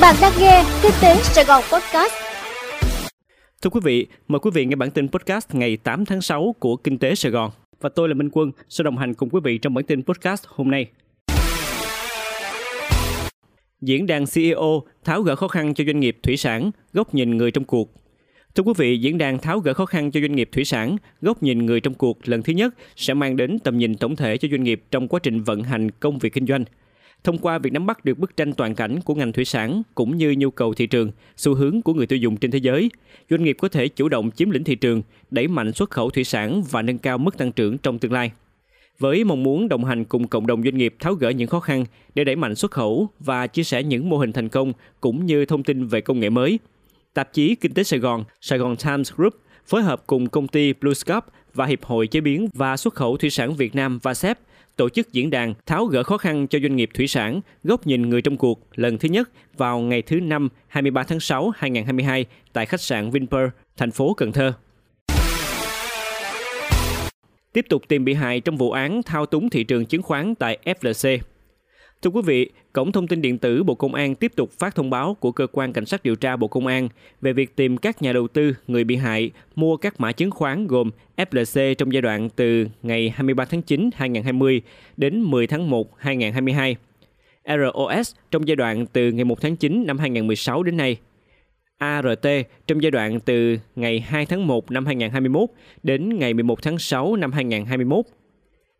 Bạn đang nghe Kinh tế Sài Gòn Podcast. Thưa quý vị, mời quý vị nghe bản tin podcast ngày 8 tháng 6 của Kinh tế Sài Gòn. Và tôi là Minh Quân, sẽ đồng hành cùng quý vị trong bản tin podcast hôm nay. Diễn đàn CEO tháo gỡ khó khăn cho doanh nghiệp thủy sản, góc nhìn người trong cuộc. Thưa quý vị, diễn đàn tháo gỡ khó khăn cho doanh nghiệp thủy sản, góc nhìn người trong cuộc lần thứ nhất sẽ mang đến tầm nhìn tổng thể cho doanh nghiệp trong quá trình vận hành công việc kinh doanh – thông qua việc nắm bắt được bức tranh toàn cảnh của ngành thủy sản cũng như nhu cầu thị trường, xu hướng của người tiêu dùng trên thế giới, doanh nghiệp có thể chủ động chiếm lĩnh thị trường, đẩy mạnh xuất khẩu thủy sản và nâng cao mức tăng trưởng trong tương lai. Với mong muốn đồng hành cùng cộng đồng doanh nghiệp tháo gỡ những khó khăn để đẩy mạnh xuất khẩu và chia sẻ những mô hình thành công cũng như thông tin về công nghệ mới, tạp chí Kinh tế Sài Gòn, Sài Gòn Times Group phối hợp cùng công ty BlueScope và Hiệp hội Chế biến và Xuất khẩu Thủy sản Việt Nam VASEP tổ chức diễn đàn tháo gỡ khó khăn cho doanh nghiệp thủy sản, góc nhìn người trong cuộc lần thứ nhất vào ngày thứ Năm 23 tháng 6 2022 tại khách sạn Vinpearl, thành phố Cần Thơ. Tiếp tục tìm bị hại trong vụ án thao túng thị trường chứng khoán tại FLC. Thưa quý vị, Cổng Thông tin Điện tử Bộ Công an tiếp tục phát thông báo của Cơ quan Cảnh sát điều tra Bộ Công an về việc tìm các nhà đầu tư, người bị hại mua các mã chứng khoán gồm FLC trong giai đoạn từ ngày 23 tháng 9 2020 đến 10 tháng 1 2022, ROS trong giai đoạn từ ngày 1 tháng 9 năm 2016 đến nay, ART trong giai đoạn từ ngày 2 tháng 1 năm 2021 đến ngày 11 tháng 6 năm 2021,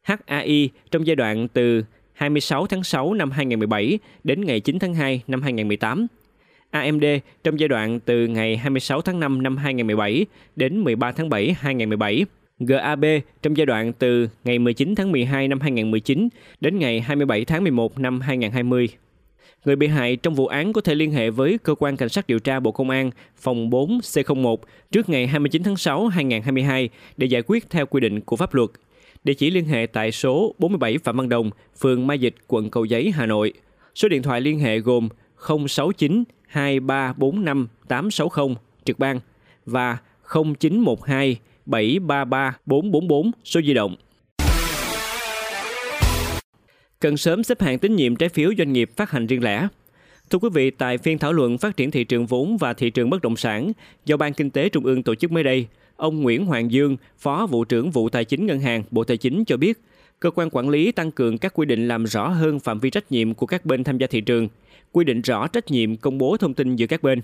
HAI trong giai đoạn từ 26 tháng 6 năm 2017 đến ngày 9 tháng 2 năm 2018. AMD trong giai đoạn từ ngày 26 tháng 5 năm 2017 đến 13 tháng 7 2017. GAB trong giai đoạn từ ngày 19 tháng 12 năm 2019 đến ngày 27 tháng 11 năm 2020. Người bị hại trong vụ án có thể liên hệ với Cơ quan Cảnh sát điều tra Bộ Công an, phòng 4 C01 trước ngày 29 tháng 6 2022 để giải quyết theo quy định của pháp luật. Địa chỉ liên hệ tại số 47 Phạm Văn Đồng, phường Mai Dịch, quận Cầu Giấy, Hà Nội. Số điện thoại liên hệ gồm 069 2345 860 trực ban và 0912 733 444 số di động. Cần sớm xếp hạng tín nhiệm trái phiếu doanh nghiệp phát hành riêng lẻ. Thưa quý vị, tại phiên thảo luận phát triển thị trường vốn và thị trường bất động sản do Ban Kinh tế Trung ương tổ chức mới đây, Ông Nguyễn Hoàng Dương, Phó vụ trưởng vụ Tài chính Ngân hàng Bộ Tài chính cho biết, cơ quan quản lý tăng cường các quy định làm rõ hơn phạm vi trách nhiệm của các bên tham gia thị trường, quy định rõ trách nhiệm công bố thông tin giữa các bên.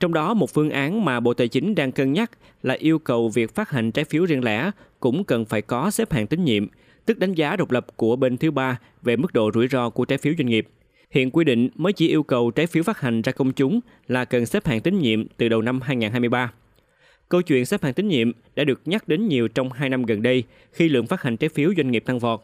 Trong đó, một phương án mà Bộ Tài chính đang cân nhắc là yêu cầu việc phát hành trái phiếu riêng lẻ cũng cần phải có xếp hạng tín nhiệm, tức đánh giá độc lập của bên thứ ba về mức độ rủi ro của trái phiếu doanh nghiệp. Hiện quy định mới chỉ yêu cầu trái phiếu phát hành ra công chúng là cần xếp hạng tín nhiệm từ đầu năm 2023. Câu chuyện xếp hạng tín nhiệm đã được nhắc đến nhiều trong 2 năm gần đây khi lượng phát hành trái phiếu doanh nghiệp tăng vọt.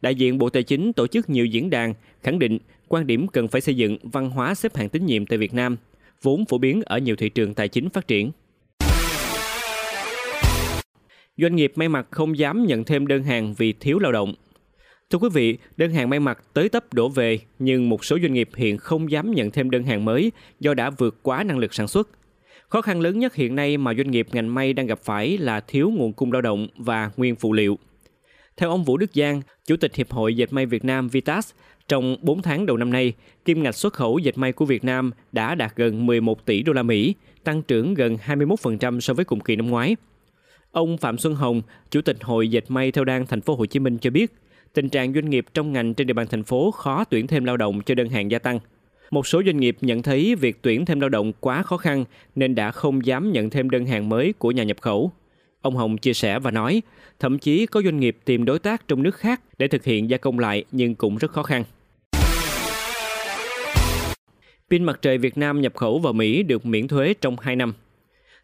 Đại diện Bộ Tài chính tổ chức nhiều diễn đàn khẳng định quan điểm cần phải xây dựng văn hóa xếp hạng tín nhiệm tại Việt Nam, vốn phổ biến ở nhiều thị trường tài chính phát triển. Doanh nghiệp may mặc không dám nhận thêm đơn hàng vì thiếu lao động. Thưa quý vị, đơn hàng may mặc tới tấp đổ về, nhưng một số doanh nghiệp hiện không dám nhận thêm đơn hàng mới do đã vượt quá năng lực sản xuất – Khó khăn lớn nhất hiện nay mà doanh nghiệp ngành may đang gặp phải là thiếu nguồn cung lao động và nguyên phụ liệu. Theo ông Vũ Đức Giang, Chủ tịch Hiệp hội Dệt may Việt Nam Vitas, trong 4 tháng đầu năm nay, kim ngạch xuất khẩu dệt may của Việt Nam đã đạt gần 11 tỷ đô la Mỹ, tăng trưởng gần 21% so với cùng kỳ năm ngoái. Ông Phạm Xuân Hồng, Chủ tịch Hội Dệt may theo đan thành phố Hồ Chí Minh cho biết, tình trạng doanh nghiệp trong ngành trên địa bàn thành phố khó tuyển thêm lao động cho đơn hàng gia tăng – một số doanh nghiệp nhận thấy việc tuyển thêm lao động quá khó khăn nên đã không dám nhận thêm đơn hàng mới của nhà nhập khẩu. Ông Hồng chia sẻ và nói, thậm chí có doanh nghiệp tìm đối tác trong nước khác để thực hiện gia công lại nhưng cũng rất khó khăn. Pin mặt trời Việt Nam nhập khẩu vào Mỹ được miễn thuế trong 2 năm.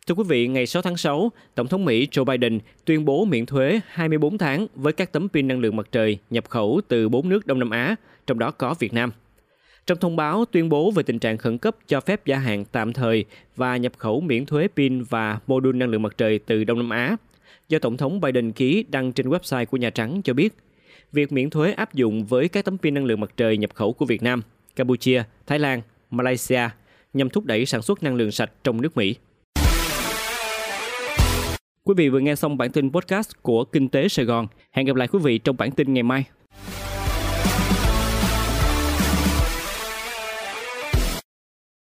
Thưa quý vị, ngày 6 tháng 6, Tổng thống Mỹ Joe Biden tuyên bố miễn thuế 24 tháng với các tấm pin năng lượng mặt trời nhập khẩu từ 4 nước Đông Nam Á, trong đó có Việt Nam. Trong thông báo tuyên bố về tình trạng khẩn cấp cho phép gia hạn tạm thời và nhập khẩu miễn thuế pin và mô đun năng lượng mặt trời từ Đông Nam Á, do Tổng thống Biden ký đăng trên website của Nhà Trắng cho biết, việc miễn thuế áp dụng với các tấm pin năng lượng mặt trời nhập khẩu của Việt Nam, Campuchia, Thái Lan, Malaysia nhằm thúc đẩy sản xuất năng lượng sạch trong nước Mỹ. Quý vị vừa nghe xong bản tin podcast của Kinh tế Sài Gòn. Hẹn gặp lại quý vị trong bản tin ngày mai.